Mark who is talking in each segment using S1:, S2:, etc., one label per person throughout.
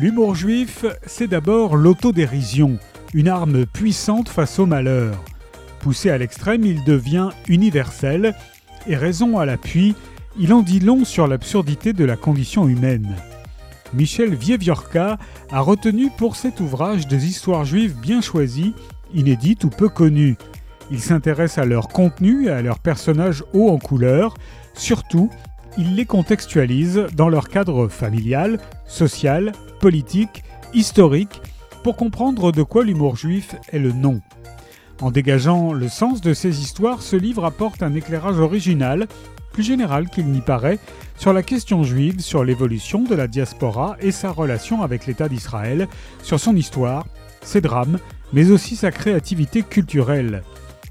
S1: L'humour juif, c'est d'abord l'autodérision, une arme puissante face au malheur. Poussé à l'extrême, il devient universel, et raison à l'appui, il en dit long sur l'absurdité de la condition humaine. Michel Vieviorka a retenu pour cet ouvrage des histoires juives bien choisies, inédites ou peu connues. Il s'intéresse à leur contenu et à leurs personnages hauts en couleur. Surtout, il les contextualise dans leur cadre familial, social, politique, historique, pour comprendre de quoi l'humour juif est le nom. En dégageant le sens de ces histoires, ce livre apporte un éclairage original, plus général qu'il n'y paraît, sur la question juive, sur l'évolution de la diaspora et sa relation avec l'État d'Israël, sur son histoire, ses drames, mais aussi sa créativité culturelle.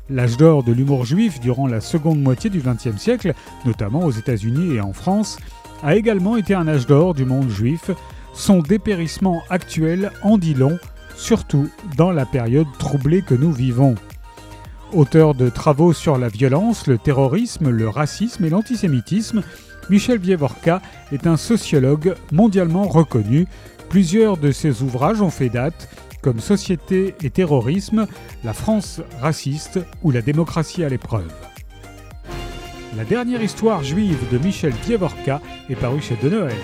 S1: L'âge d'or de l'humour juif durant la seconde moitié du XXe siècle, notamment aux États-Unis et en France, a également été un âge d'or du monde juif. Son dépérissement actuel en dit long, surtout dans la période troublée que nous vivons. Auteur de travaux sur la violence, le terrorisme, le racisme et l'antisémitisme, Michel Vievorka est un sociologue mondialement reconnu. Plusieurs de ses ouvrages ont fait date comme Société et terrorisme, la France raciste ou la démocratie à l'épreuve. La dernière histoire juive de Michel Vievorka est parue chez De Noël.